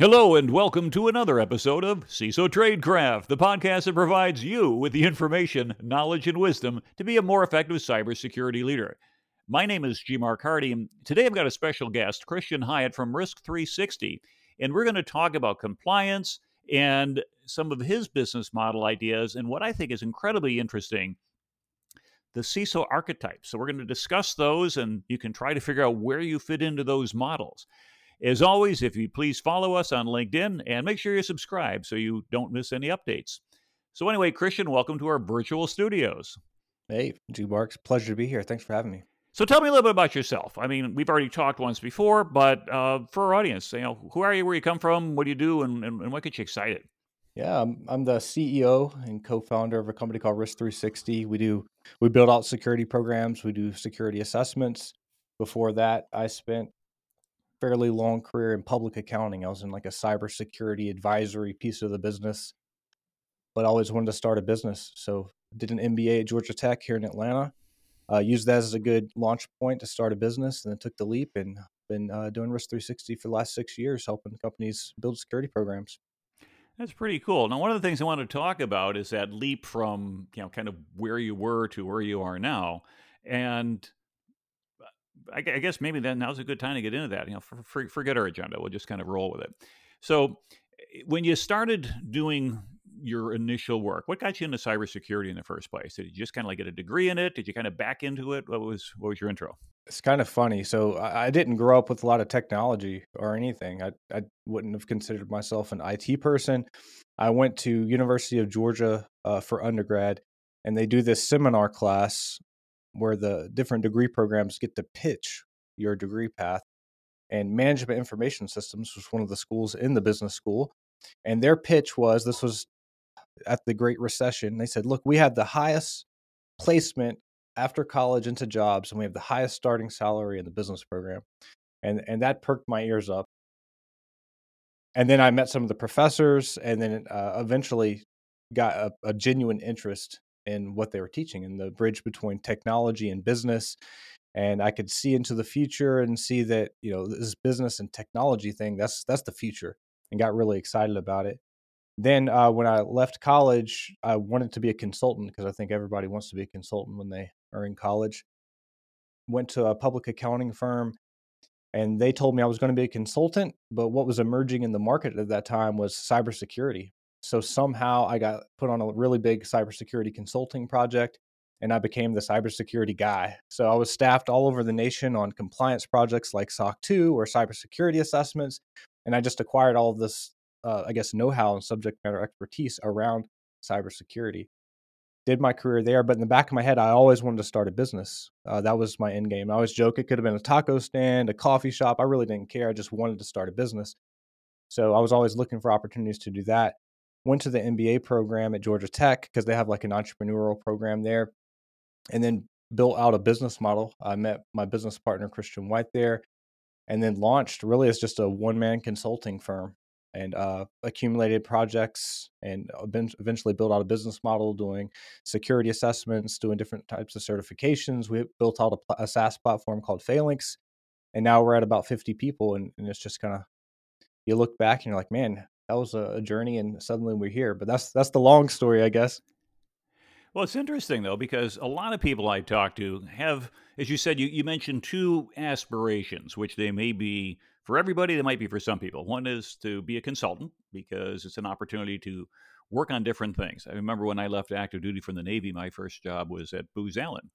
Hello, and welcome to another episode of CISO Tradecraft, the podcast that provides you with the information, knowledge, and wisdom to be a more effective cybersecurity leader. My name is G. Hardy, and today I've got a special guest, Christian Hyatt from Risk3sixty, and we're going to talk about compliance and some of his business model ideas and what I think is incredibly interesting the CISO archetypes. So, we're going to discuss those, and you can try to figure out where you fit into those models. As always, if you please follow us on LinkedIn and make sure you subscribe so you don't miss any updates. So, anyway, Christian, welcome to our virtual studios. Hey, G Marks, pleasure to be here. Thanks for having me. So, tell me a little bit about yourself. I mean, we've already talked once before, but uh, for our audience, you know, who are you, where you come from, what do you do, and, and, and what gets you excited? Yeah, I'm, I'm the CEO and co-founder of a company called Risk3sixty. We do we build out security programs. We do security assessments. Before that, I spent fairly long career in public accounting. I was in like a cybersecurity advisory piece of the business, but always wanted to start a business. So did an MBA at Georgia Tech here in Atlanta. Uh, used that as a good launch point to start a business, and then took the leap and been uh, doing Risk3sixty for the last six years, helping companies build security programs. That's pretty cool. Now, one of the things I want to talk about is that leap from you know kind of where you were to where you are now, and I, guess maybe then now's a good time to get into that. You know, for, for, forget our agenda. We'll just kind of roll with it. So, eh, when you started doing your initial work, what got you into cybersecurity in the first place? Did you just kind of like get a degree in it? Did you kind of back into it? What was what was your intro? It's kind of funny. So I didn't grow up with a lot of technology or anything. I I wouldn't have considered myself an IT person. I went to University of Georgia uh, for undergrad, and they do this seminar class where the different degree programs get to pitch your degree path. And management information systems was one of the schools in the business school. And their pitch was this was at the Great Recession. They said, look, we have the highest placement after college into jobs, and we have the highest starting salary in the business program. And and that perked my ears up. And then I met some of the professors, and then uh, eventually got a, a genuine interest in what they were teaching and the bridge between technology and business and i could see into the future and see that you know this business and technology thing that's that's the future and got really excited about it. Then uh, when i left college i wanted to be a consultant because i think everybody wants to be a consultant when they are in college. Went to a public accounting firm and they told me i was going to be a consultant but what was emerging in the market at that time was cybersecurity so somehow I got put on a really big cybersecurity consulting project and I became the cybersecurity guy. So I was staffed all over the nation on compliance projects like SOC 2 or cybersecurity assessments. And I just acquired all of this, uh, I guess, know how and subject matter expertise around cybersecurity. Did my career there, but in the back of my head, I always wanted to start a business. Uh, that was my end game. I always joke it could have been a taco stand, a coffee shop. I really didn't care. I just wanted to start a business. So I was always looking for opportunities to do that went to the MBA program at Georgia Tech because they have like an entrepreneurial program there, and then built out a business model. I met my business partner Christian White there, and then launched really as just a one man consulting firm and uh, accumulated projects and eventually built out a business model doing security assessments, doing different types of certifications. We built out a, a SaaS platform called Phalanx, and now we're at about 50 people, and, and it's just kind of you look back and you're like, man, that was a, journey, and suddenly we're here. But that's that's the long story, I guess. Well, it's interesting though because a lot of people I talk to have, as you said, you, you mentioned two aspirations, which they may be for everybody, they might be for some people. One is to be a consultant because it's an opportunity to work on different things. I remember when I left active duty from the Navy, my first job was at Booz Allen,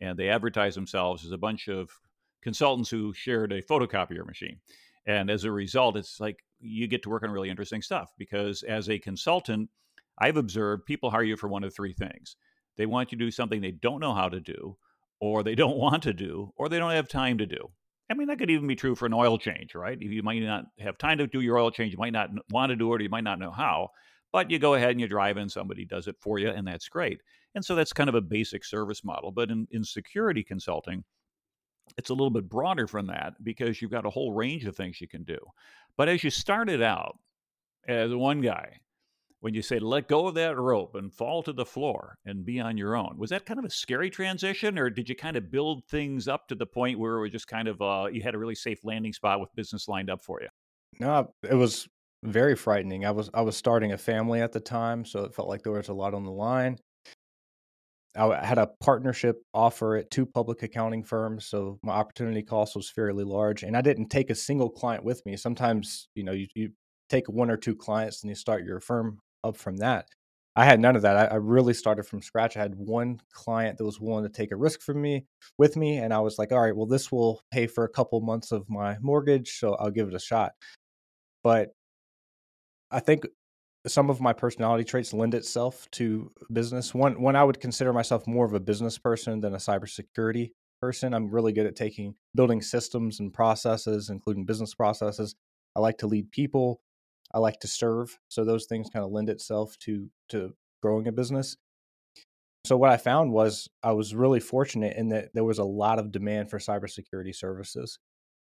and they advertised themselves as a bunch of consultants who shared a photocopier machine. And as a result, it's like you get to work on really interesting stuff because as a consultant, I've observed people hire you for one of three things. They want you to do something they don't know how to do, or they don't want to do, or they don't have time to do. I mean, that could even be true for an oil change, right? You might not have time to do your oil change, you might not want to do it, or you might not know how, but you go ahead and you drive in, somebody does it for you, and that's great. And so that's kind of a basic service model. But in, in security consulting, it's a little bit broader from that because you've got a whole range of things you can do. But as you started out as one guy, when you say let go of that rope and fall to the floor and be on your own, was that kind of a scary transition, or did you kind of build things up to the point where it was just kind of uh, you had a really safe landing spot with business lined up for you? No, it was very frightening. I was I was starting a family at the time, so it felt like there was a lot on the line. I had a partnership offer at two public accounting firms, so my opportunity cost was fairly large, and I didn't take a single client with me. Sometimes, you know, you, you take one or two clients and you start your firm up from that. I had none of that. I, I, really started from scratch. I had one client that was willing to take a risk from me with me, and I was like, all right, well, this will pay for a couple months of my mortgage, so I'll give it a shot. But I think some of my personality traits lend itself to business. One one I would consider myself more of a business person than a cybersecurity person. I'm really good at taking building systems and processes, including business processes. I like to lead people. I like to serve. So those things kind of lend itself to to growing a business. So what I found was I was really fortunate in that there was a lot of demand for cybersecurity services.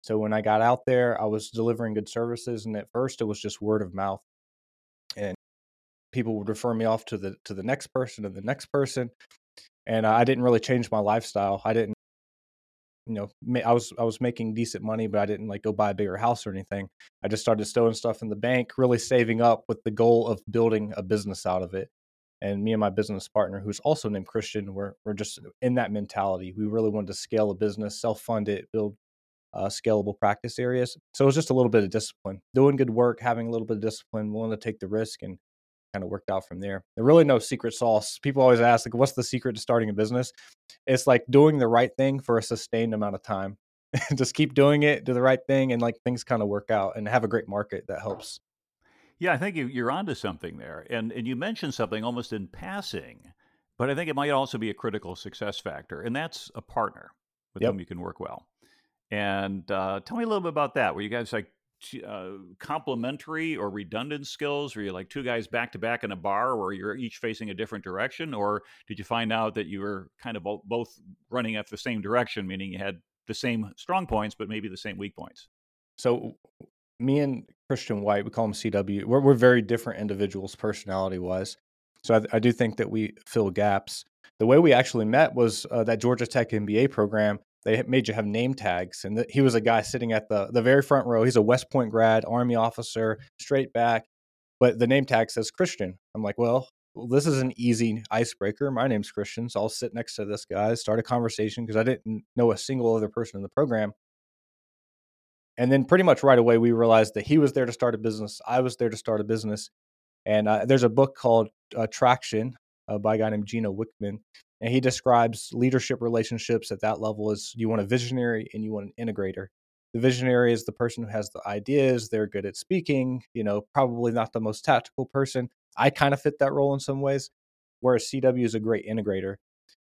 So when I got out there, I was delivering good services, and at first it was just word of mouth and people would refer me off to the to the next person and the next person and i didn't really change my lifestyle. I didn't you know i was i was making decent money but i didn't like go buy a bigger house or anything. I just started stowing stuff in the bank really saving up with the goal of building a business out of it and me and my business partner who's also named christian we're, we're just in that mentality. We really wanted to scale a business self-fund it build uh, scalable practice areas. So it was just a little bit of discipline, doing good work, having a little bit of discipline, willing to take the risk, and kind of worked out from there. There really no secret sauce. People always ask, like, what's the secret to starting a business? It's like doing the right thing for a sustained amount of time. just keep doing it, do the right thing, and like things kind of work out and have a great market that helps. Yeah, I think you, you're onto something there. And and you mentioned something almost in passing, but I think it might also be a critical success factor, and that's a partner with yep. whom you can work well. And uh, tell me a little bit about that. Were you guys like uh, complementary or redundant skills? Were you like two guys back to back in a bar where you're each facing a different direction? Or did you find out that you were kind of both running at the same direction, meaning you had the same strong points, but maybe the same weak points? So, me and Christian White, we call him CW, we're, we're very different individuals personality wise. So, I, I, do think that we fill gaps. The way we actually met was uh, that Georgia Tech MBA program they made you have name tags and he was a guy sitting at the the very front row. He's a west point grad army officer straight back but the name tag says christian. I'm like well, this is an easy icebreaker. My name's christian so i'll sit next to this guy start a conversation because i didn't know a single other person in the program. And then pretty much right away we realized that he was there to start a business i was there to start a business and uh, there's a book called Traction uh, by a guy named gino wickman and he describes leadership relationships at that level as you want a visionary and you want an integrator. The visionary is the person who has the ideas, they're good at speaking, you know, probably not the most tactical person. I kind of fit that role in some ways, whereas CW is a great integrator.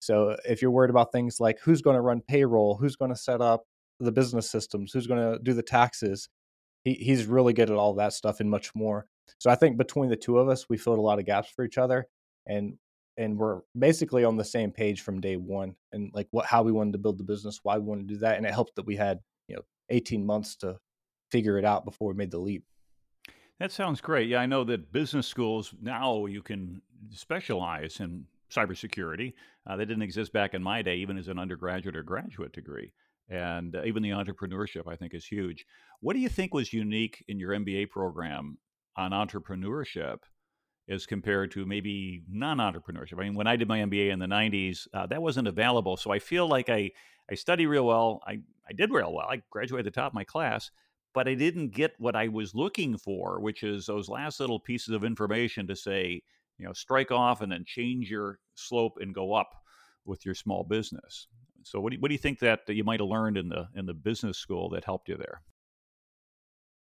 So uh, if you're worried about things like who's going to run payroll, who's going to set up the business systems, who's going to do the taxes, he, he's really good at all that stuff and much more. So I think between the two of us, we filled a lot of gaps for each other. And and we're basically on the same page from day one and like what how we wanted to build the business why we wanted to do that and it helped that we had you know 18 months to figure it out before we made the leap. That sounds great. Yeah i know that business schools now you can specialize in cybersecurity uh, that didn't exist back in my day even as an undergraduate or graduate degree and uh, even the entrepreneurship i think is huge. What do you think was unique in your mba program on entrepreneurship as compared to maybe non-entrepreneurship. I mean, when I did my MBA in the '90s, uh, that wasn't available. So I feel like I I study real well. I I did real well. I graduated at the top of my class, but I didn't get what I was looking for, which is those last little pieces of information to say, you know, strike off and then change your slope and go up with your small business. So what do you, what do you think that you might have learned in the in the business school that helped you there?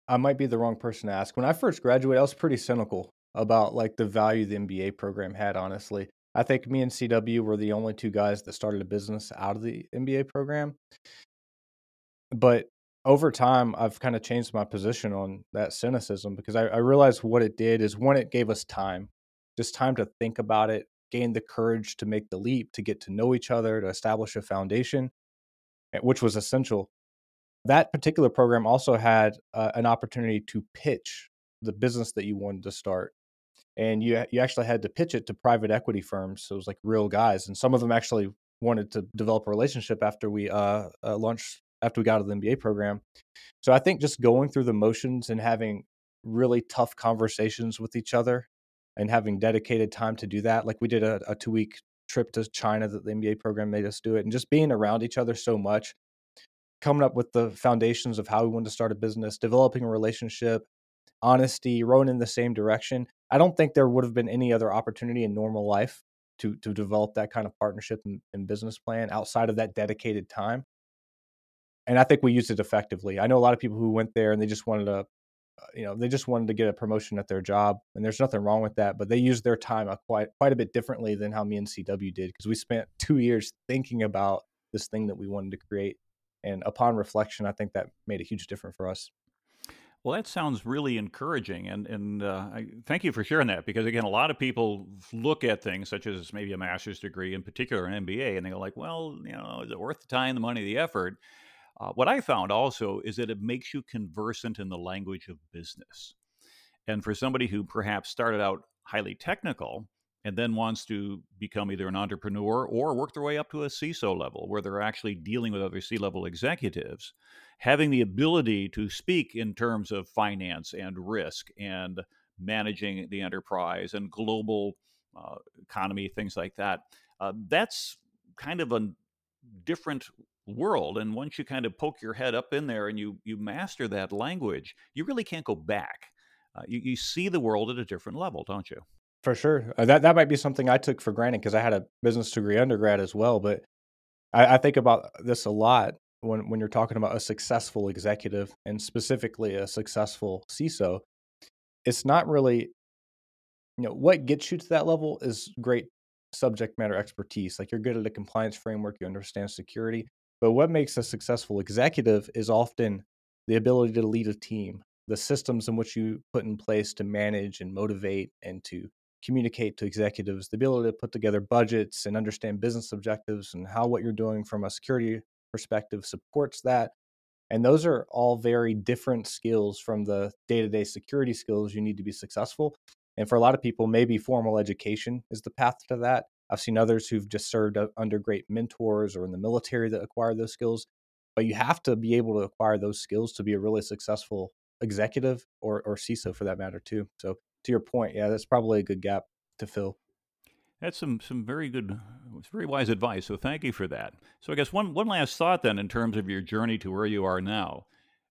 I might be the wrong person to ask. When I first graduated, I was pretty cynical about like the value the MBA program had, honestly. I think me and CW were the only two guys that started a business out of the MBA program. But over time, I've kind of changed my position on that cynicism because I, I realized what it did is one, it gave us time, just time to think about it, gain the courage to make the leap, to get to know each other, to establish a foundation, eh, which was essential. That particular program also had uh, an opportunity to pitch the business that you wanted to start and you you actually had to pitch it to private equity firms. So it was like real guys, and some of them actually wanted to develop a relationship after we uh, uh, launched after we got out of the MBA program. So I think just going through the motions and having really tough conversations with each other and having dedicated time to do that. Like we did a, a two week trip to China that the MBA program made us do it, and just being around each other so much, coming up with the foundations of how we wanted to start a business, developing a relationship, honesty, rowing in the same direction. I don't think there would have been any other opportunity in normal life to to develop that kind of partnership and, and business plan outside of that dedicated time. And I think we used it effectively. I know a lot of people who went there and they just wanted to uh, you know they just wanted to get a promotion at their job and there's nothing wrong with that but they used their time quite quite a bit differently than how me and cw did because we spent two years thinking about this thing that we wanted to create and upon reflection i think that made a huge difference for us well, that sounds really encouraging, and and uh, I, thank you for sharing that because again, a lot of people look at things such as maybe a master's degree, in particular an MBA, and they go like, "Well, you know, is it worth the time, the money, the effort?" Uh, what I found also is that it makes you conversant in the language of business. And for somebody who perhaps started out highly technical and then wants to become either an entrepreneur or work their way up to a CISO level where they're actually dealing with other C level executives, having the ability to speak in terms of finance and risk and managing the enterprise and global uh, economy, things like that, uh, that's kind of a different world and once you kind of poke your head up in there and you you master that language you really can't go back. Uh, you, you see the world at a different level don't you for sure. Uh, that that might be something i took for granted because i had a business degree undergrad as well but I, I think about this a lot when when you're talking about a successful executive and specifically a successful ciso it's not really you know what gets you to that level is great subject matter expertise like you're good at a compliance framework you understand security but what makes a successful executive is often the ability to lead a team, the systems in which you put in place to manage and motivate and to communicate to executives, the ability to put together budgets and understand business objectives and how what you're doing from a security perspective supports that. And those are all very different skills from the day to day security skills you need to be successful. And for a lot of people, maybe formal education is the path to that. I've seen others who've just served under great mentors or in the military that acquire those skills. But you have to be able to acquire those skills to be a really successful executive or, or CISO for that matter, too. So, to your point, yeah, that's probably a good gap to fill. That's some some very good, uh, very wise advice. So thank you for that. So I guess one one last thought then, in terms of your journey to where you are now,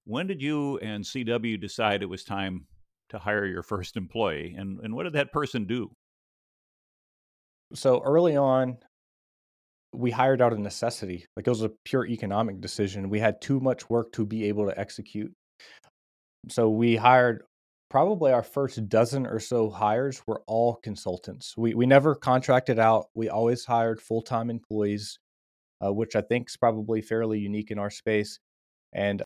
when did you and CW decide it was time to hire your first employee, and and what did that person do? so early on, we hired out of necessity. Like it was a pure economic decision. We had too much work to be able to execute. So we hired probably our first dozen or so hires were all consultants. We we never contracted out. We always hired full time employees, uh, which I think is probably fairly unique in our space. And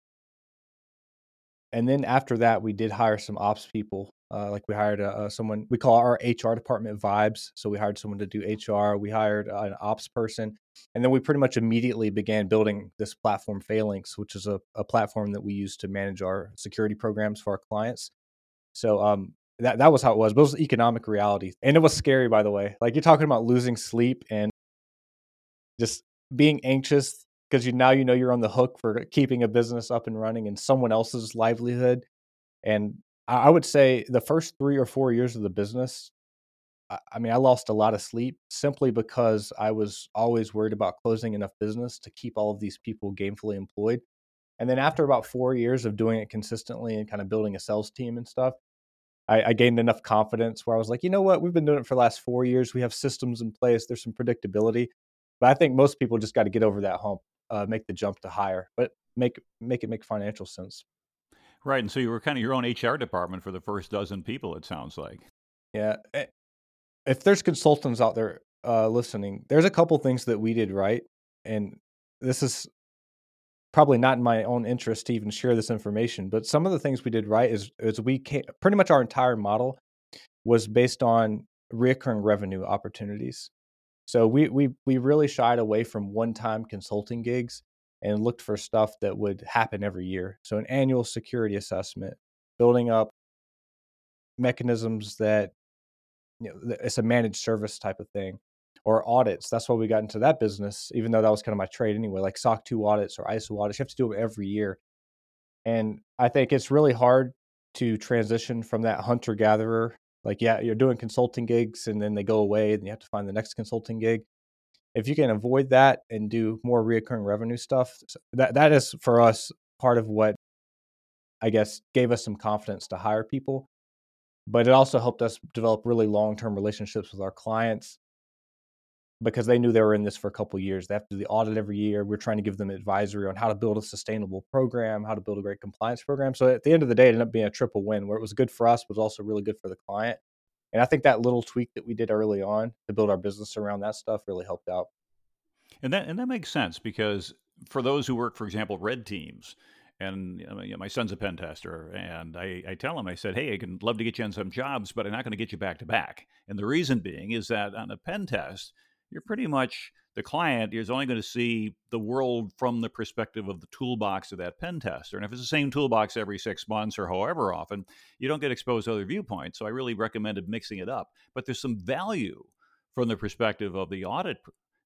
and then after that, we did hire some ops people uh, like we hired a, a, someone we call our HR department vibes. So we hired someone to do HR. We hired an ops person, and then we pretty much immediately began building this platform, Phalanx, which is a, a platform that we use to manage our security programs for our clients. So um, that that was how it was. But it was economic reality, and it was scary, by the way. Like you're talking about losing sleep and just being anxious because you now you know you're on the hook for keeping a business up and running and someone else's livelihood and I would say the first three or four years of the business, I mean, I lost a lot of sleep simply because I was always worried about closing enough business to keep all of these people gainfully employed. And then after about four years of doing it consistently and kind of building a sales team and stuff, I, I, gained enough confidence where I was like, you know what, we've been doing it for the last four years. We have systems in place. There's some predictability. But I think most people just got to get over that hump, uh, make the jump to hire, but make make it make financial sense. Right, and so you were kind of your own HR department for the first dozen people. It sounds like. Yeah, eh, if there's consultants out there uh, listening, there's a couple things that we did right, and this is probably not in my own interest to even share this information. But some of the things we did right is is we came, pretty much our entire model was based on recurring revenue opportunities. So we we we really shied away from one time consulting gigs and looked for stuff that would happen every year. So, an annual security assessment, building up mechanisms that, you know, it's a managed service type of thing, or audits. That's why we got into that business, even though that was kind of my trade anyway, like SOC 2 audits or ISO audits. You have to do them every year. And I think it's really hard to transition from that hunter gatherer. Like, yeah, you're doing consulting gigs and then they go away and you have to find the next consulting gig. If you can avoid that and do more reoccurring revenue stuff, that that is for us part of what I guess gave us some confidence to hire people. But it also helped us develop really long term relationships with our clients because they knew they were in this for a couple years. They have to do the audit every year. We're trying to give them advisory on how to build a sustainable program, how to build a great compliance program. So at the end of the day, it ended up being a triple win where it was good for us, but also really good for the client. And I think that little tweak that we did early on to build our business around that stuff really helped out. And that and that makes sense because for those who work, for example, red teams, and you know, my son's a pen tester, and I, I tell him, I said, hey, I can love to get you on some jobs, but I'm not going to get you back to back. And the reason being is that on a pen test, you're pretty much the client is only going to see the world from the perspective of the toolbox of that pen tester. And if it's the same toolbox every six months or however often, you don't get exposed to other viewpoints. So I really recommended mixing it up. But there's some value from the perspective of the audit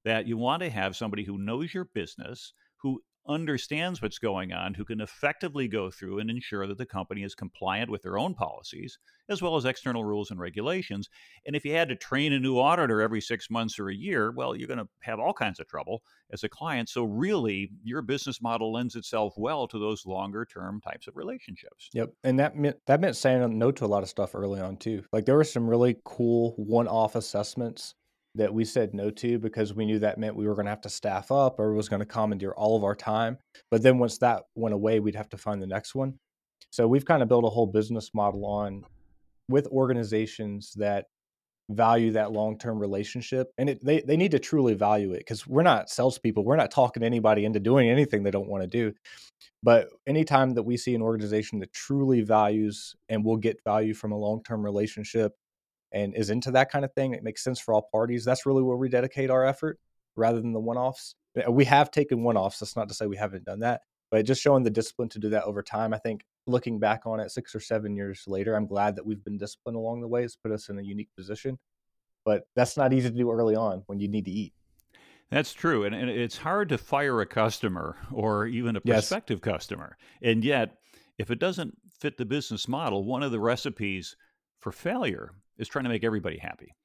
that you want to have somebody who knows your business, who understands what's going on, who can effectively go through and ensure that the company is compliant with their own policies, as well as external rules and regulations. And if you had to train a new auditor every six months or a year, well, you're going to have all kinds of trouble as a client. So, really, your business model lends itself well to those longer term types of relationships. Yep. And that meant, that meant saying no to a lot of stuff early on, too. Like, there were some really cool one off assessments that we said no to because we knew that meant we were going to have to staff up or was going to commandeer all of our time. But then once that went away, we'd have to find the next one. So we've kind of built a whole business model on with organizations that value that long-term relationship and it, they, they need to truly value it because we're not salespeople we're not talking anybody into doing anything they don't want to do but anytime that we see an organization that truly values and will get value from a long-term relationship and is into that kind of thing, it makes sense for all parties. That's really where we dedicate our effort rather than the one offs. We have taken one offs. That's not to say we haven't done that, but just showing the discipline to do that over time. I think looking back on it six or seven years later, I'm glad that we've been disciplined along the way. It's put us in a unique position. But that's not easy to do early on when you need to eat. That's true. And, and it's hard to fire a customer or even a prospective yes. customer. And yet, if it doesn't fit the business model, one of the recipes for failure is trying to make everybody happy,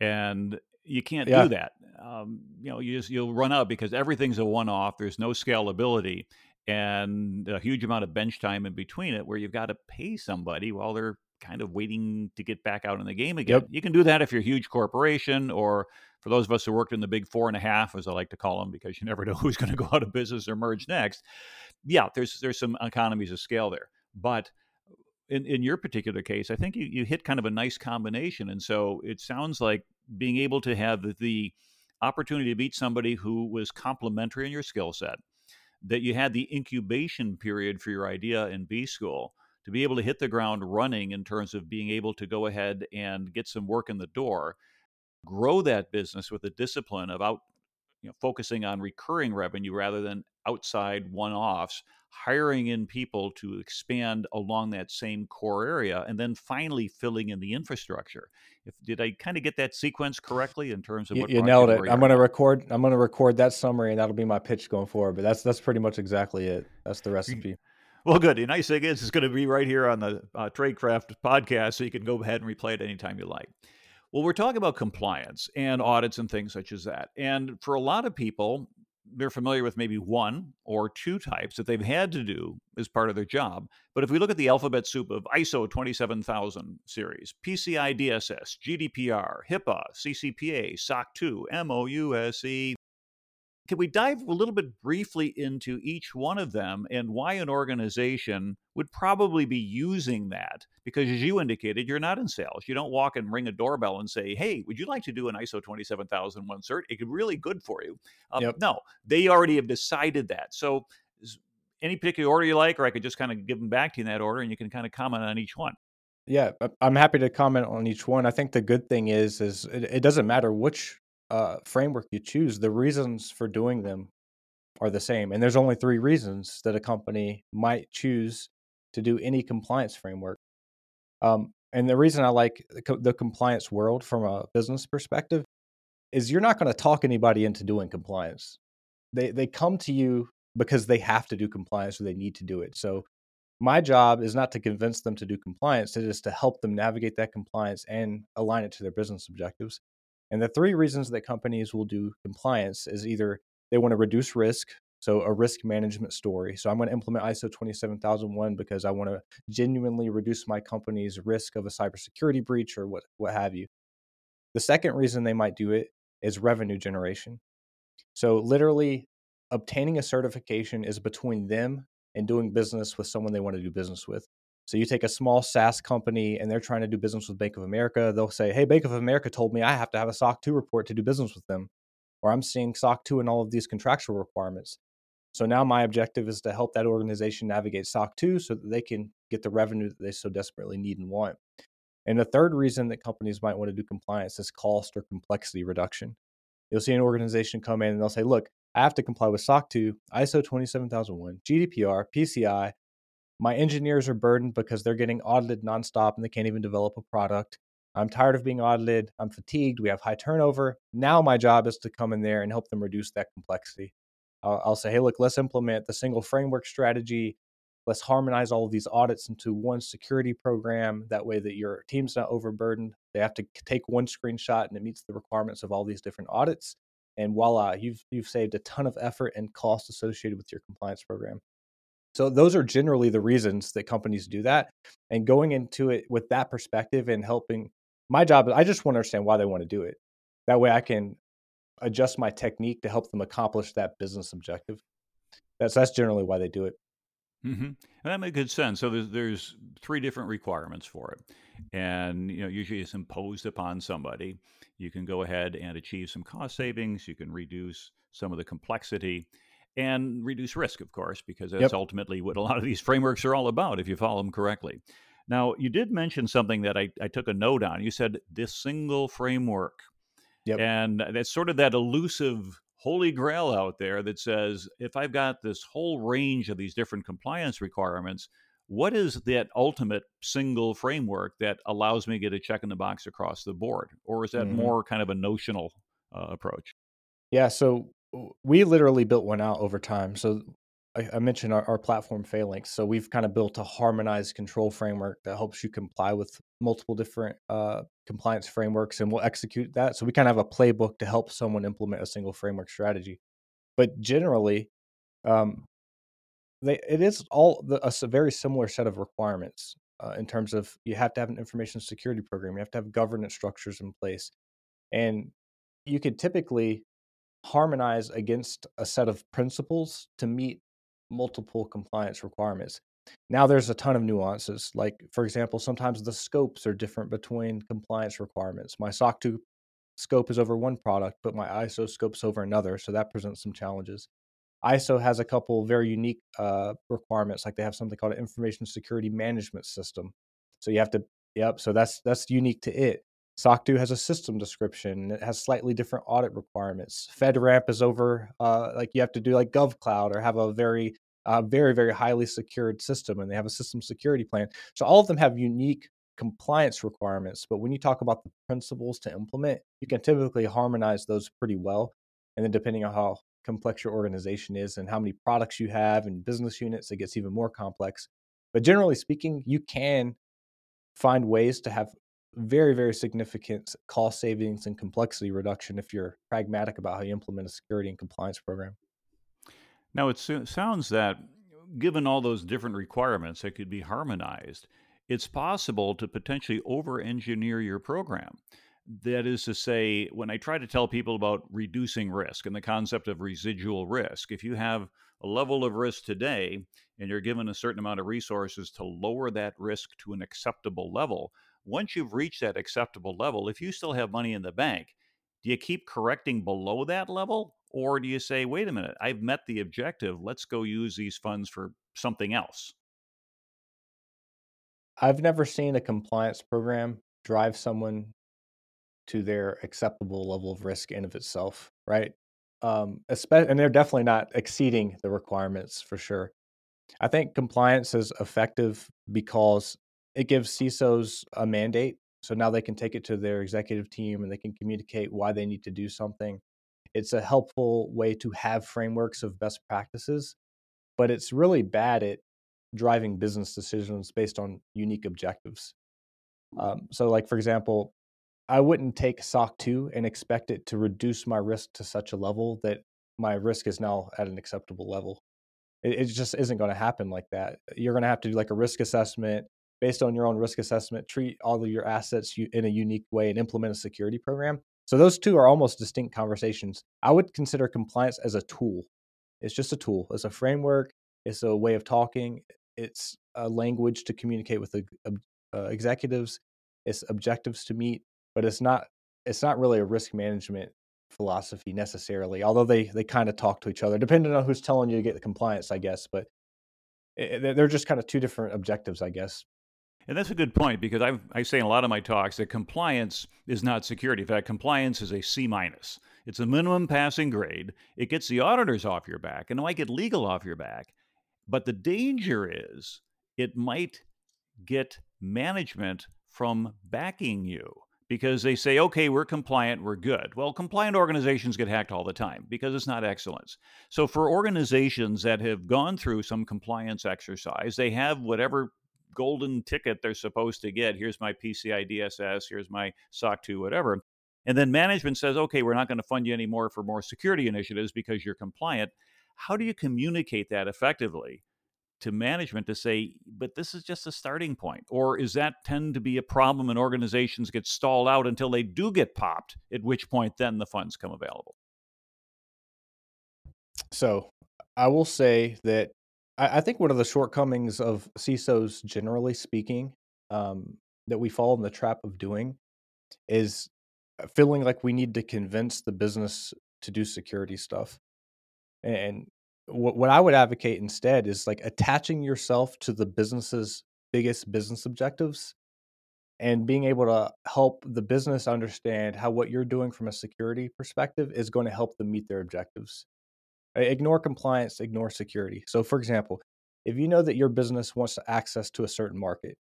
and you can't yeah. do that. Um, you know, you just you'll run out because everything's a one-off. There's no scalability and a huge amount of bench time in between it, where you've got to pay somebody while they're kind of waiting to get back out in the game again. Yep. You can do that if you're a huge corporation, or for those of us who worked in the big four and a half, as I like to call them, because you never know who's going to go out of business or merge next. Yeah, there's there's some economies of scale there, but in, in your particular case, I think you, you hit kind of a nice combination. And so it sounds like being able to have the, the opportunity to meet somebody who was complementary in your skill set, that you had the incubation period for your idea in B school to be able to hit the ground running in terms of being able to go ahead and get some work in the door, grow that business with the discipline of out, you know, focusing on recurring revenue rather than outside one offs hiring in people to expand along that same core area and then finally filling in the infrastructure. If did i kind of get that sequence correctly in terms of what you, nailed it. i'm going to record i'm going to record that summary and that'll be my pitch going forward but that's that's pretty much exactly it. That's the recipe. Well, good. The nice thing is, it's going to be right here on the uh, Tradecraft podcast, so you can go ahead and replay it anytime you like. Well, we're talking about compliance and audits and things such as that. And for a lot of people, they're familiar with maybe one or two types that they've had to do as part of their job. But if we look at the alphabet soup of ISO 27000 series, PCI DSS, GDPR, HIPAA, CCPA, SOC 2, MOUSE, can we dive a little bit briefly into each one of them and why an organization would probably be using that? Because as you indicated, you're not in sales. You don't walk and ring a doorbell and say, "Hey, would you like to do an ISO 27001 cert? It could be really good for you." Um, yep. No, they already have decided that. So, any particular order you like, or I could just kind of give them back to you in that order, and you can kind of comment on each one. Yeah, I'm happy to comment on each one. I think the good thing is, is it, it doesn't matter which uh, framework you choose, the reasons for doing them are the same. And there's only three reasons that a company might choose to do any compliance framework. Um, and the reason I like the, the compliance world from a business perspective is you're not going to talk anybody into doing compliance. They they come to you because they have to do compliance or they need to do it. So My job is not to convince them to do compliance, it is to help them navigate that compliance and align it to their business objectives. And the three reasons that companies will do compliance is either they want to reduce risk, so a risk management story. So I'm going to implement ISO 27001 because I want to genuinely reduce my company's risk of a cybersecurity breach or what what have you. The second reason they might do it is revenue generation. So literally obtaining a certification is between them and doing business with someone they want to do business with. So you take a small SaaS company and they're trying to do business with Bank of America, they'll say, "Hey, Bank of America told me I have to have a SOC 2 report to do business with them." Or I'm seeing SOC 2 in all of these contractual requirements. So now my objective is to help that organization navigate SOC 2 so that they can get the revenue that they so desperately need and want. And the third reason that companies might want to do compliance is cost or complexity reduction. You'll see an organization come in and they'll say, look, I have to comply with SOC 2, ISO 27001, GDPR, PCI. My engineers are burdened because they're getting audited nonstop and they can't even develop a product. I'm tired of being audited. I'm fatigued. We have high turnover. Now my job is to come in there and help them reduce that complexity. I'll, I'll say, hey, look, let's implement the single framework strategy. Let's harmonize all of these audits into one security program. That way, that your team's not overburdened. They have to take one screenshot and it meets the requirements of all these different audits. And voila, you've you've saved a ton of effort and cost associated with your compliance program. So those are generally the reasons that companies do that. And going into it with that perspective and helping my job, is I just want to understand why they want to do it. That way I can adjust my technique to help them accomplish that business objective. That's that's generally why they do it. Mm-hmm. And that makes good sense. So there's there's three different requirements for it, and you know usually it's imposed upon somebody. You can go ahead and achieve some cost savings. You can reduce some of the complexity, and reduce risk, of course, because that's yep. ultimately what a lot of these frameworks are all about. If you follow them correctly. Now, you did mention something that I, I took a note on. You said this single framework Yep. And that's sort of that elusive holy grail out there that says if I've got this whole range of these different compliance requirements, what is that ultimate single framework that allows me to get a check in the box across the board? Or is that mm-hmm. more kind of a notional uh, approach? Yeah. So we literally built one out over time. So I, I mentioned our, our platform Phalanx. So we've kind of built a harmonized control framework that helps you comply with multiple different uh, compliance frameworks, and we'll execute that. So we kind of have a playbook to help someone implement a single framework strategy. But generally, um, they, it is all the, a very similar set of requirements uh, in terms of you have to have an information security program, you have to have governance structures in place, and you could typically harmonize against a set of principles to meet multiple compliance requirements. Now there's a ton of nuances. Like, for example, sometimes the scopes are different between compliance requirements. My SOC 2 scope is over one product, but my ISO scope's over another. So that presents some challenges. ISO has a couple very unique uh, requirements, like they have something called an information security management system. So you have to, yep. So that's that's unique to it. SOC 2 has a system description. It has slightly different audit requirements. FedRAMP is over, uh, like you have to do like GovCloud or have a very, uh, very, very highly secured system, and they have a system security plan. So all of them have unique compliance requirements. But when you talk about the principles to implement, you can typically harmonize those pretty well. And then depending on how complex your organization is and how many products you have and business units, it gets even more complex. But generally speaking, you can find ways to have very, very significant cost savings and complexity reduction if you're pragmatic about how you implement a security and compliance program. Now, it sounds that given all those different requirements that could be harmonized, it's possible to potentially over engineer your program. That is to say, when I try to tell people about reducing risk and the concept of residual risk, if you have a level of risk today and you're given a certain amount of resources to lower that risk to an acceptable level, once you've reached that acceptable level, if you still have money in the bank, do you keep correcting below that level? Or do you say, wait a minute, I've met the objective. Let's go use these funds for something else? I've never seen a compliance program drive someone to their acceptable level of risk in of itself, right? Um, and they're definitely not exceeding the requirements for sure. I think compliance is effective because it gives CISOs a mandate. So now they can take it to their executive team and they can communicate why they need to do something. It's a helpful way to have frameworks of best practices, but it's really bad at driving business decisions based on unique objectives. Um, so, like for example, I wouldn't take SOC 2 and expect it to reduce my risk to such a level that my risk is now at an acceptable level. It, it just isn't going to happen like that. You're going to have to do like a risk assessment based on your own risk assessment, treat all of your assets in a unique way, and implement a security program. So those two are almost distinct conversations. I would consider compliance as a tool. It's just a tool. It's a framework. It's a way of talking. It's a language to communicate with the uh, executives. It's objectives to meet, but it's not. It's not really a risk management philosophy necessarily. Although they they kind of talk to each other, depending on who's telling you to get the compliance, I guess. But it, they're just kind of two different objectives, I guess. And that's a good point because I've, I say in a lot of my talks that compliance is not security. In fact, compliance is a C minus. It's a minimum passing grade. It gets the auditors off your back, and it might get legal off your back. But the danger is it might get management from backing you because they say, okay, we're compliant, we're good. Well, compliant organizations get hacked all the time because it's not excellence. So, for organizations that have gone through some compliance exercise, they have whatever golden ticket they're supposed to get. Here's my PCI DSS, here's my SOC 2, whatever. And then management says, okay, we're not going to fund you anymore for more security initiatives because you're compliant. How do you communicate that effectively to management to say, but this is just a starting point? Or is that tend to be a problem and organizations get stalled out until they do get popped, at which point then the funds come available? So I will say that I, I think one of the shortcomings of CISOs, generally speaking, um, that we fall in the trap of doing is feeling like we need to convince the business to do security stuff. And what, what I would advocate instead is like attaching yourself to the business's biggest business objectives and being able to help the business understand how what you're doing from a security perspective is going to help them meet their objectives. Ignore compliance, ignore security. So, for example, if you know that your business wants access to a certain market,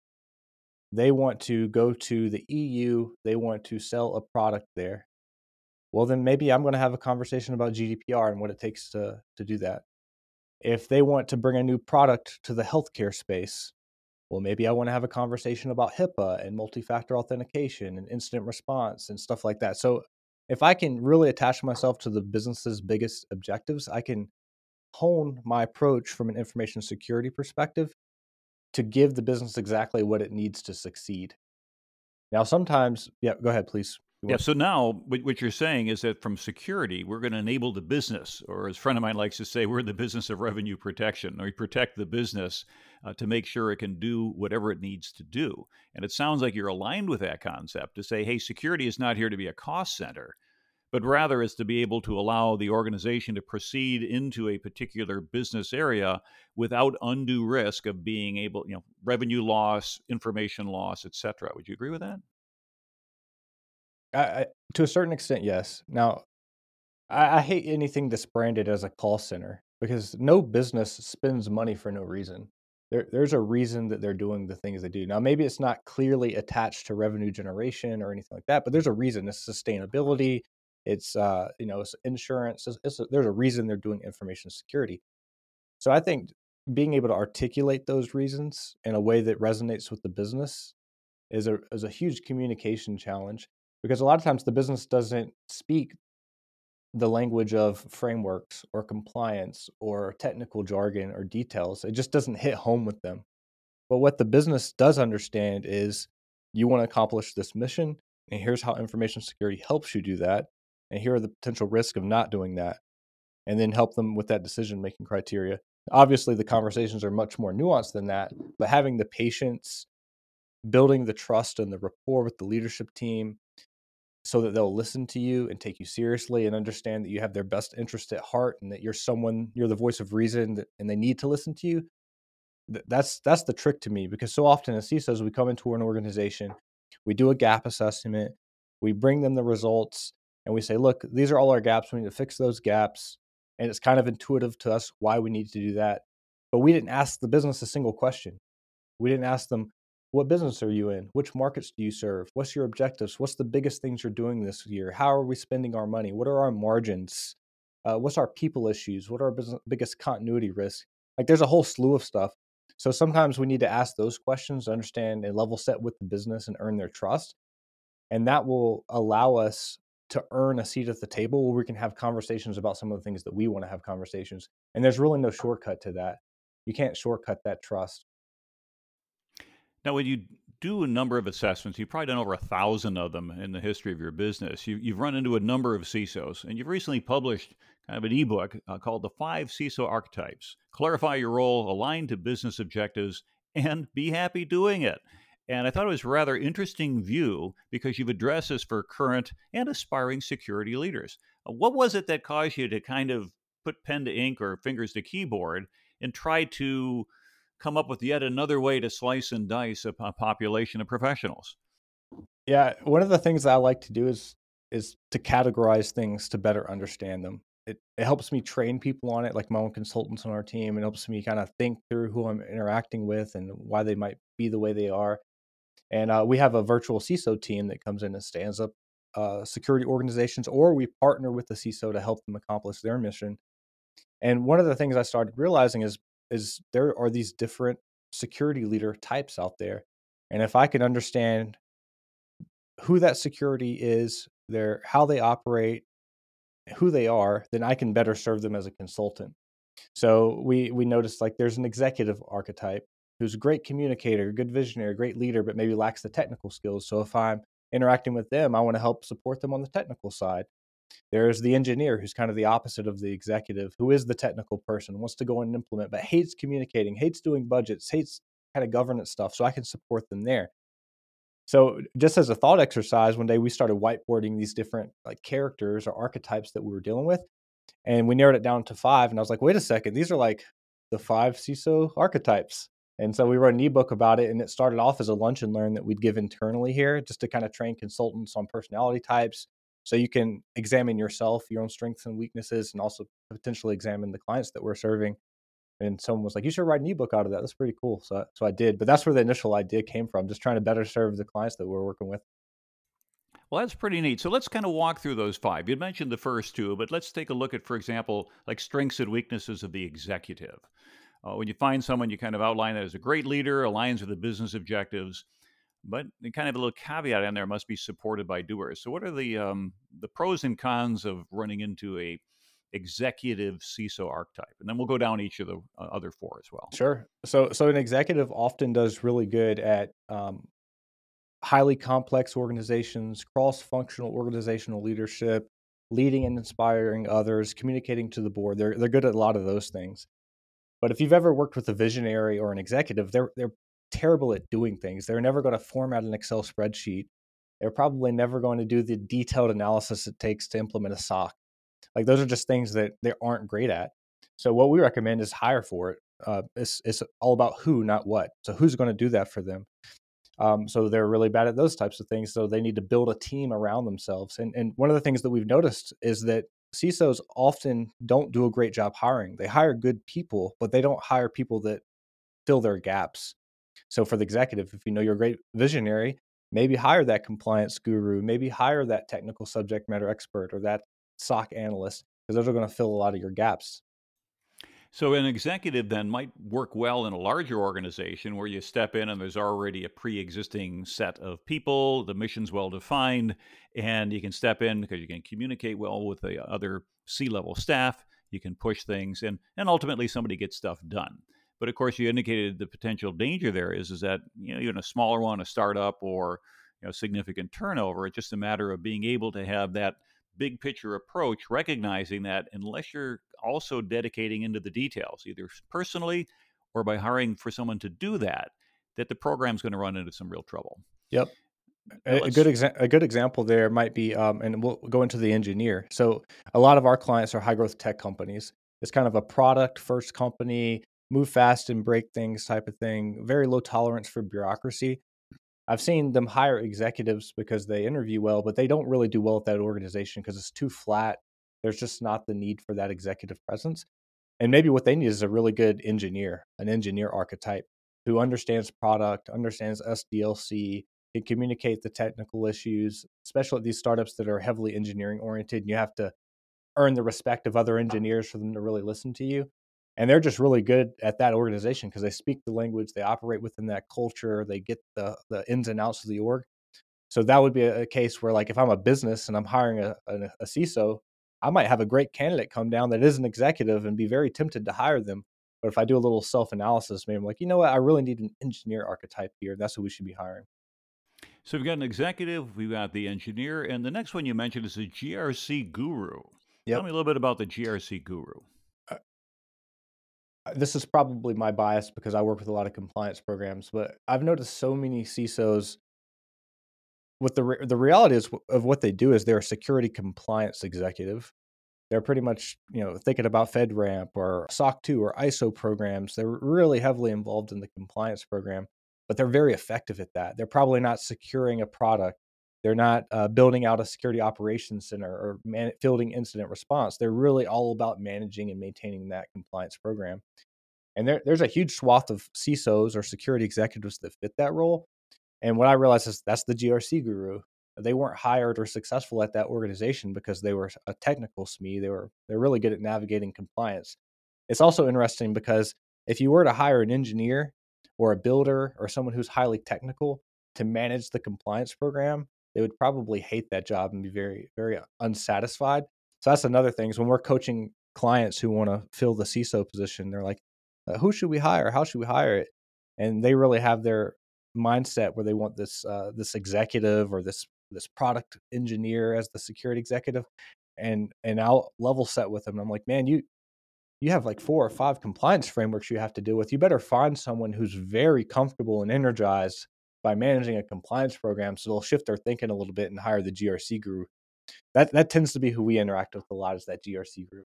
they want to go to the EU, they want to sell a product there. Well, then maybe I'm going to have a conversation about GDPR and what it takes to, to do that. If they want to bring a new product to the healthcare space, well, maybe I want to have a conversation about HIPAA and multi factor authentication and incident response and stuff like that. So, if I can really attach myself to the business's biggest objectives, I can hone my approach from an information security perspective to give the business exactly what it needs to succeed. Now, sometimes, yeah, go ahead, please. Yeah, so now what you're saying is that from security, we're going to enable the business, or as a friend of mine likes to say, we're in the business of revenue protection. We protect the business uh, to make sure it can do whatever it needs to do. And it sounds like you're aligned with that concept to say, hey, security is not here to be a cost center but rather is to be able to allow the organization to proceed into a particular business area without undue risk of being able, you know, revenue loss, information loss, et cetera. Would you agree with that? I, I, to a certain extent, yes. Now, I, I hate anything that's branded as a cost center because no business spends money for no reason. There, there's a reason that they're doing the things they do. Now, maybe it's not clearly attached to revenue generation or anything like that, but there's a reason. It's sustainability, it's uh, you know, it's insurance. It's, it's a, there's a reason they're doing information security. So I think being able to articulate those reasons in a way that resonates with the business is a is a huge communication challenge because a lot of times the business doesn't speak the language of frameworks or compliance or technical jargon or details. It just doesn't hit home with them. But what the business does understand is you want to accomplish this mission, and here's how information security helps you do that and here are the potential risks of not doing that and then help them with that decision making criteria obviously the conversations are much more nuanced than that but having the patience building the trust and the rapport with the leadership team so that they'll listen to you and take you seriously and understand that you have their best interest at heart and that you're someone you're the voice of reason that, and they need to listen to you that's that's the trick to me because so often as CISOs we come into an organization we do a gap assessment we bring them the results and we say, look, these are all our gaps. We need to fix those gaps. And it's kind of intuitive to us why we need to do that. But we didn't ask the business a single question. We didn't ask them, what business are you in? Which markets do you serve? What's your objectives? What's the biggest things you're doing this year? How are we spending our money? What are our margins? Uh, what's our people issues? What are our business, biggest continuity risks? Like there's a whole slew of stuff. So sometimes we need to ask those questions to understand and level set with the business and earn their trust. And that will allow us to earn a seat at the table where we can have conversations about some of the things that we want to have conversations. And there's really no shortcut to that. You can't shortcut that trust. Now, when you do a number of assessments, you've probably done over a thousand of them in the history of your business. You, have run into a number of CISOs, and you've recently published kind of an ebook uh, called The Five CISO Archetypes Clarify Your Role, Align to Business Objectives, and Be Happy Doing It. And I thought it was a rather interesting view because you've addressed this for current and aspiring security leaders. Uh, what was it that caused you to kind of put pen to ink or fingers to keyboard and try to come up with yet another way to slice and dice a, population of professionals. Yeah, one of the things I like to do is is to categorize things to better understand them. It, it helps me train people on it, like my own consultants on our team. It helps me kind of think through who I'm interacting with and why they might be the way they are. And uh, we have a virtual CISO team that comes in and stands up uh, security organizations, or we partner with the CISO to help them accomplish their mission. And one of the things I started realizing is is there are these different security leader types out there. And if I can understand who that security is, their how they operate, who they are, then I can better serve them as a consultant. So we we noticed like there's an executive archetype who's a great communicator, good visionary, great leader, but maybe lacks the technical skills. So if I'm interacting with them, I want to help support them on the technical side. There's the engineer who's kind of the opposite of the executive, who is the technical person, wants to go and implement, but hates communicating, hates doing budgets, hates kind of governance stuff. So I can support them there. So uh, just as a thought exercise, one day we started whiteboarding these different like characters or archetypes that we were dealing with. And we narrowed it down to five. And I was like, wait a second, these are like the five CISO archetypes. And so we wrote an ebook about it, and it started off as a lunch and learn that we'd give internally here, just to kind of train consultants on personality types, so you can examine yourself, your own strengths and weaknesses, and also potentially examine the clients that we're serving. And someone was like, "You should write an ebook out of that. That's pretty cool." So, so I did. But that's where the initial idea came from, just trying to better serve the clients that we're working with. Well, that's pretty neat. So let's kind of walk through those five. You mentioned the first two, but let's take a look at, for example, like strengths and weaknesses of the executive. Uh, when you find someone, you kind of outline that as a great leader, aligns with the business objectives but kind of a little caveat in there must be supported by doers. So, what are the um, the pros and cons of running into a executive CISO archetype? And then we'll go down each of the uh, other four as well. Sure. So, so an executive often does really good at um, highly complex organizations, cross functional organizational leadership, leading and inspiring others, communicating to the board. They're they're good at a lot of those things. But if you've ever worked with a visionary or an executive, they're they're terrible at doing things. They're never going to format an Excel spreadsheet. They're probably never going to do the detailed analysis it takes to implement a SOC. Like those are just things that they aren't great at. So what we recommend is hire for it. Uh, it's it's all about who, not what. So who's going to do that for them? Um, so they're really bad at those types of things. So they need to build a team around themselves. And and one of the things that we've noticed is that CISOs often don't do a great job hiring. They hire good people, but they don't hire people that fill their gaps. So for the executive, if you know you're a great visionary, maybe hire that compliance guru, maybe hire that technical subject matter expert or that SOC analyst, because those are going to fill a lot of your gaps. So an executive then might work well in a larger organization where you step in and there's already a pre-existing set of people, the mission's well defined, and you can step in because you can communicate well with the other C-level staff, you can push things and and ultimately somebody gets stuff done. But of course, you indicated the potential danger there is is that you know even a smaller one, a startup, or you know significant turnover. It's just a matter of being able to have that big picture approach, recognizing that unless you're also dedicating into the details, either personally or by hiring for someone to do that, that the program's going to run into some real trouble. Yep. A, a good exa- a good example there might be, um, and we'll go into the engineer. So a lot of our clients are high growth tech companies. It's kind of a product first company move fast and break things type of thing. Very low tolerance for bureaucracy. I've seen them hire executives because they interview well, but they don't really do well at that organization because it's too flat. There's just not the need for that executive presence. And maybe what they need is a really good engineer, an engineer archetype who understands product, understands SDLC, can communicate the technical issues, especially at these startups that are heavily engineering oriented. And you have to earn the respect of other engineers for them to really listen to you and they're just really good at that organization because they speak the language, they operate within that culture, they get the the ins and outs of the org. So that would be a, case where, like, if I'm a business and I'm hiring a, a, a CISO, I might have a great candidate come down that is an executive and be very tempted to hire them. But if I do a little self analysis, maybe I'm like, you know what, I really need an engineer archetype here. That's what we should be hiring. So we've got an executive, we've got the engineer, and the next one you mentioned is a GRC guru. Yep. Tell me a little bit about the GRC guru. This is probably my bias because I work with a lot of compliance programs, but I've noticed so many CISOs. What the re- the reality is of what they do is they're a security compliance executive. They're pretty much you know thinking about FedRAMP or SOC 2 or ISO programs. They're really heavily involved in the compliance program, but they're very effective at that. They're probably not securing a product. They're not uh, building out a security operations center or man- fielding incident response. They're really all about managing and maintaining that compliance program. And there, there's a huge swath of CISOs or security executives that fit that role. And what I realized is that's the GRC guru. They weren't hired or successful at that organization because they were a technical SME. They were they're really good at navigating compliance. It's also interesting because if you were to hire an engineer or a builder or someone who's highly technical to manage the compliance program, they would probably hate that job and be very, very unsatisfied. So that's another thing is when we're coaching clients who want to fill the CISO position, they're like, uh, who should we hire? How should we hire it? And they really have their mindset where they want this uh, this executive or this this product engineer as the security executive, and and I'll level set with them. I'm like, man, you you have like four or five compliance frameworks you have to deal with. You better find someone who's very comfortable and energized by managing a compliance program so they'll shift their thinking a little bit and hire the GRC guru. That that tends to be who we interact with a lot is that GRC guru.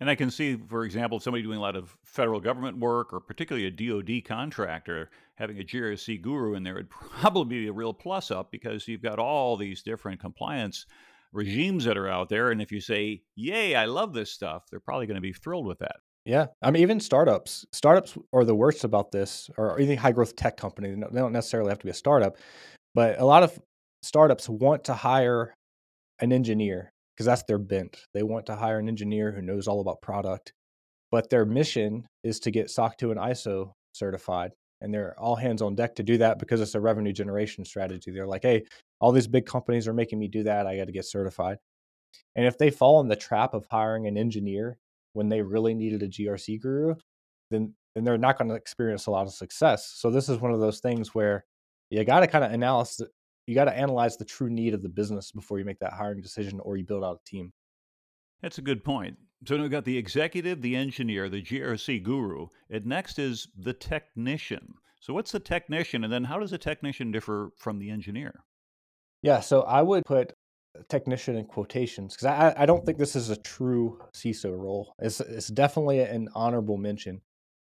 And I can see, for example, somebody doing a lot of federal government work or particularly a DoD contractor having a GRC guru in there would probably be a real plus up because you've got all these different compliance regimes that are out there. And if you say, Yay, I love this stuff, they're probably going to be thrilled with that. Yeah. I mean, even startups, startups are the worst about this, or any high growth tech company. They don't necessarily have to be a startup, but a lot of startups want to hire an engineer because that's their bent. They want to hire an engineer who knows all about product, but their mission is to get SOC 2 and ISO certified. And they're all hands on deck to do that because it's a revenue generation strategy. They're like, hey, all these big companies are making me do that. I got to get certified. And if they fall in the trap of hiring an engineer when they really needed a GRC guru, then then they're not going to experience a lot of success. So this is one of those things where you got to kind of analyze you got to analyze the true need of the business before you make that hiring decision or you build out a team. That's a good point. So now we've got the executive, the engineer, the GRC guru, and next is the technician. So what's the technician, and then how does a technician differ from the engineer? Yeah, so I would put technician in quotations because I, I don't think this is a true CISO role. It's, it's definitely an honorable mention.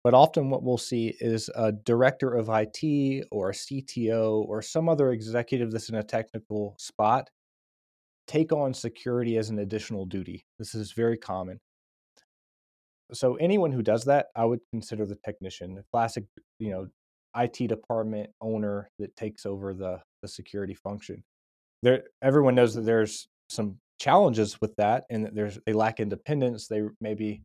But often what we'll see is a director of IT or a CTO or some other executive that's in a technical spot take on security as an additional duty. This is very common. So anyone who does that, I would consider the technician, the classic, you know, IT department owner that takes over the the security function. There everyone knows that there's some challenges with that and that there's they lack independence. They maybe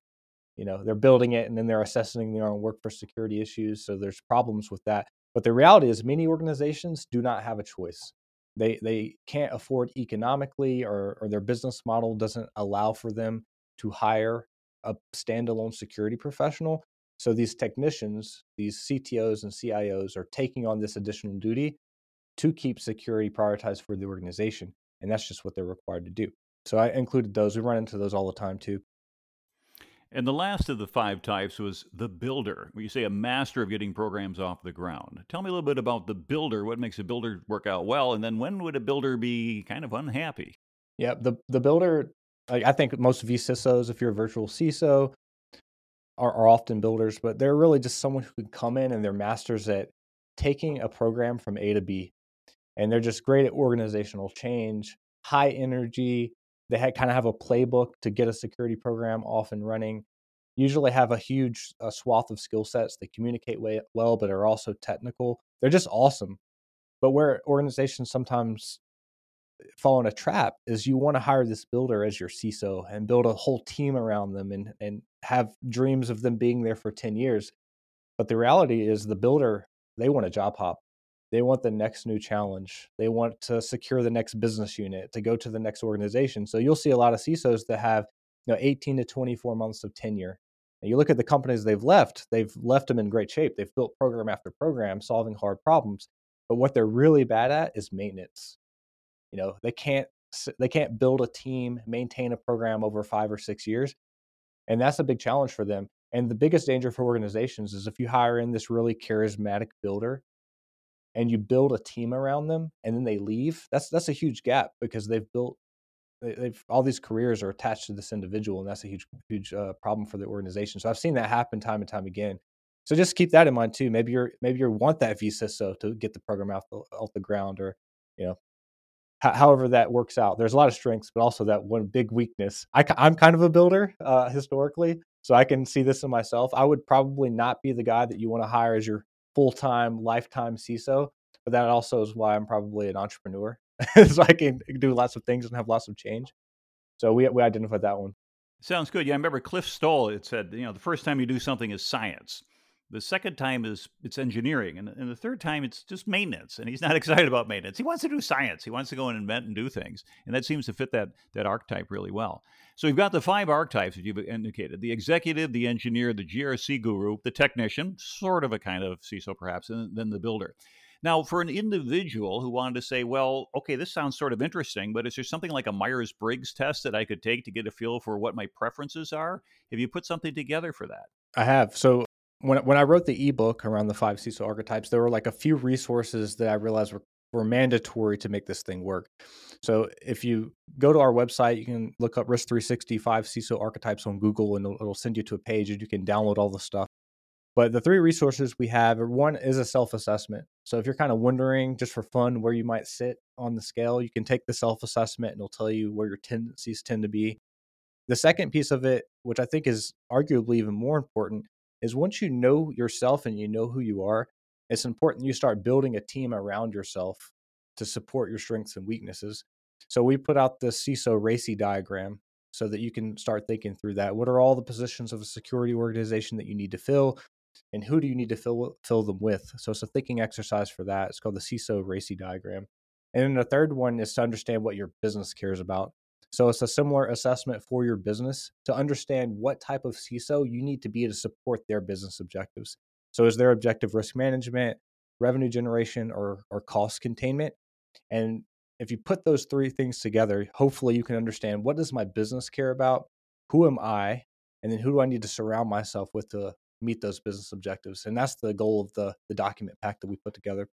you know they're building it and then they're assessing their own work for security issues so there's problems with that but the reality is many organizations do not have a choice they they can't afford economically or, or their business model doesn't allow for them to hire a standalone security professional so these technicians these ctos and cios are taking on this additional duty to keep security prioritized for the organization and that's just what they're required to do so i included those we run into those all the time too and the last of the five types was the builder, you say a master of getting programs off the ground. Tell me a little bit about the builder. What makes a builder work out well? And then when would a builder be kind of unhappy? Yeah, the, the builder, I think most vCISOs, if you're a virtual CISO, are, are often builders, but they're really just someone who can come in and they're masters at taking a program from A to B. And they're just great at organizational change, high energy, they had, kind of have a playbook to get a security program off and running. Usually have a huge swath of skill sets. They communicate way, well, but are also technical. They're just awesome. But where organizations sometimes eh, fall in a trap is you want to hire this builder as your CISO and build a whole team around them and and have dreams of them being there for 10 years. But the reality is the builder, they want a job hop. They want the next new challenge. They want to secure the next business unit, to go to the next organization. So you'll see a lot of CISOs that have you know 18 to 24 months of tenure. And you look at the companies they've left, they've left them in great shape. They've built program after program solving hard problems. But what they're really bad at is maintenance. You know, they can't they can't build a team, maintain a program over 5 or 6 years. And that's a big challenge for them. And the biggest danger for organizations is if you hire in this really charismatic builder and you build a team around them and then they leave, that's that's a huge gap because they've built they've all these careers are attached to this individual and that's a huge huge uh, problem for the organization. So I've seen that happen time and time again. So just keep that in mind too. Maybe you're maybe you want that vCISO to get the program off the, off the ground or you know however that works out. There's a lot of strengths, but also that one big weakness. I, am kind of a builder uh, historically, so I can see this in myself. I would probably not be the guy that you want to hire as your full time, lifetime CISO, but that also is why I'm probably an entrepreneur. so I can do lots of things and have lots of change. So we we identified that one. Sounds good. Yeah, I remember Cliff Stoll. It said, you know, the first time you do something is science. The second time is it's engineering, and, and the third time it's just maintenance. And he's not excited about maintenance. He wants to do science. He wants to go and invent and do things, and that seems to fit that that archetype really well. So we've got the five archetypes that you've indicated: the executive, the engineer, the GRC guru, the technician, sort of a kind of CISO perhaps, and then the builder. Now, for an individual who wanted to say, well, okay, this sounds sort of interesting, but is there something like a Myers Briggs test that I could take to get a feel for what my preferences are? Have you put something together for that? I have. So when when I wrote the ebook around the five CISO archetypes, there were like a few resources that I realized were were mandatory to make this thing work. So if you go to our website, you can look up Risk 365 CISO archetypes on Google, and it'll, it'll send you to a page, and you can download all the stuff. But the three resources we have, one is a self assessment. So if you're kind of wondering just for fun where you might sit on the scale, you can take the self assessment and it'll tell you where your tendencies tend to be. The second piece of it, which I think is arguably even more important, is once you know yourself and you know who you are, it's important you start building a team around yourself to support your strengths and weaknesses. So we put out the CISO RACI diagram so that you can start thinking through that. What are all the positions of a security organization that you need to fill? And who do you need to fill fill them with? So it's a thinking exercise for that. It's called the CISO RACI diagram. And then the third one is to understand what your business cares about. So it's a similar assessment for your business to understand what type of CISO you need to be to support their business objectives. So is their objective risk management, revenue generation, or or cost containment? And if you put those three things together, hopefully you can understand what does my business care about, who am I, and then who do I need to surround myself with to meet those business objectives. And that's the goal of the the document pack that we put together.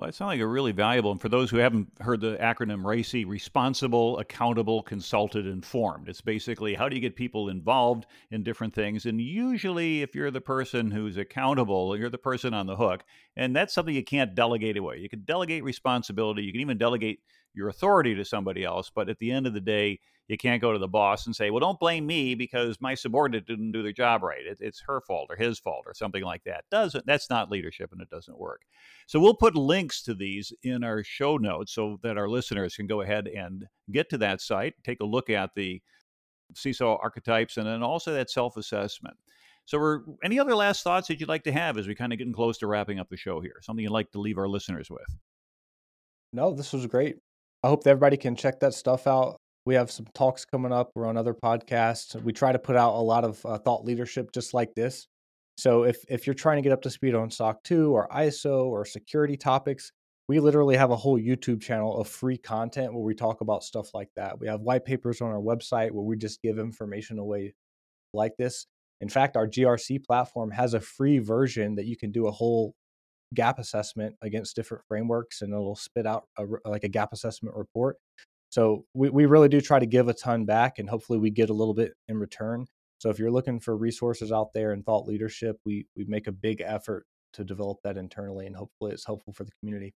Well, it sounds like a really valuable. And for those who haven't heard the acronym RACI, responsible, accountable, consulted, informed. It's basically how do you get people involved in different things? And usually, if you're the person who's accountable, you're the person on the hook. And that's something you can't delegate away. You can delegate responsibility, you can even delegate your authority to somebody else. But at the end of the day, you can't go to the boss and say, well, don't blame me because my subordinate didn't do their job right. It, it's her fault or his fault or something like that. Doesn't that's not leadership and it doesn't work. So we'll put links to these in our show notes so that our listeners can go ahead and get to that site, take a look at the CISO archetypes, and then also that self-assessment. So, any other last thoughts that you'd like to have as we kind of getting close to wrapping up the show here? Something you'd like to leave our listeners with? No, this was great. I hope everybody can check that stuff out. We have some talks coming up. We're on other podcasts. We try to put out a lot of uh, thought leadership just like this. So if if you're trying to get up to speed on SOC 2 or ISO or security topics, we literally have a whole YouTube channel of free content where we talk about stuff like that. We have white papers on our website where we just give information away like this. In fact, our GRC platform has a free version that you can do a whole gap assessment against different frameworks and it'll spit out a, like a gap assessment report. So we, we really do try to give a ton back and hopefully we get a little bit in return. So if you're looking for resources out there and thought leadership, we we make a big effort to develop that internally and hopefully it's helpful for the community.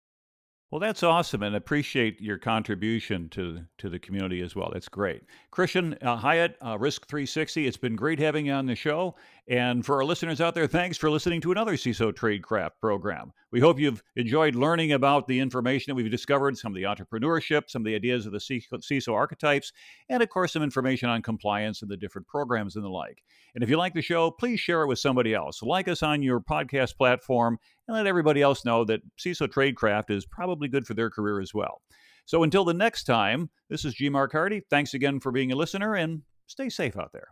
Well, that's awesome, and appreciate your contribution to to the community as well. That's great, Christian uh, Hyatt, uh, Risk3sixty. It's been great having you on the show, And for our listeners out there, thanks for listening to another CISO Tradecraft program. We hope you've enjoyed learning about the information that we've discovered, some of the entrepreneurship, some of the ideas of the CISO archetypes, and of course, some information on compliance and the different programs and the like. And if you like the show, please share it with somebody else. Like us on your podcast platform and let everybody else know that CISO Tradecraft is probably good for their career as well. So until the next time, this is G. Mark Hardy. Thanks again for being a listener and stay safe out there.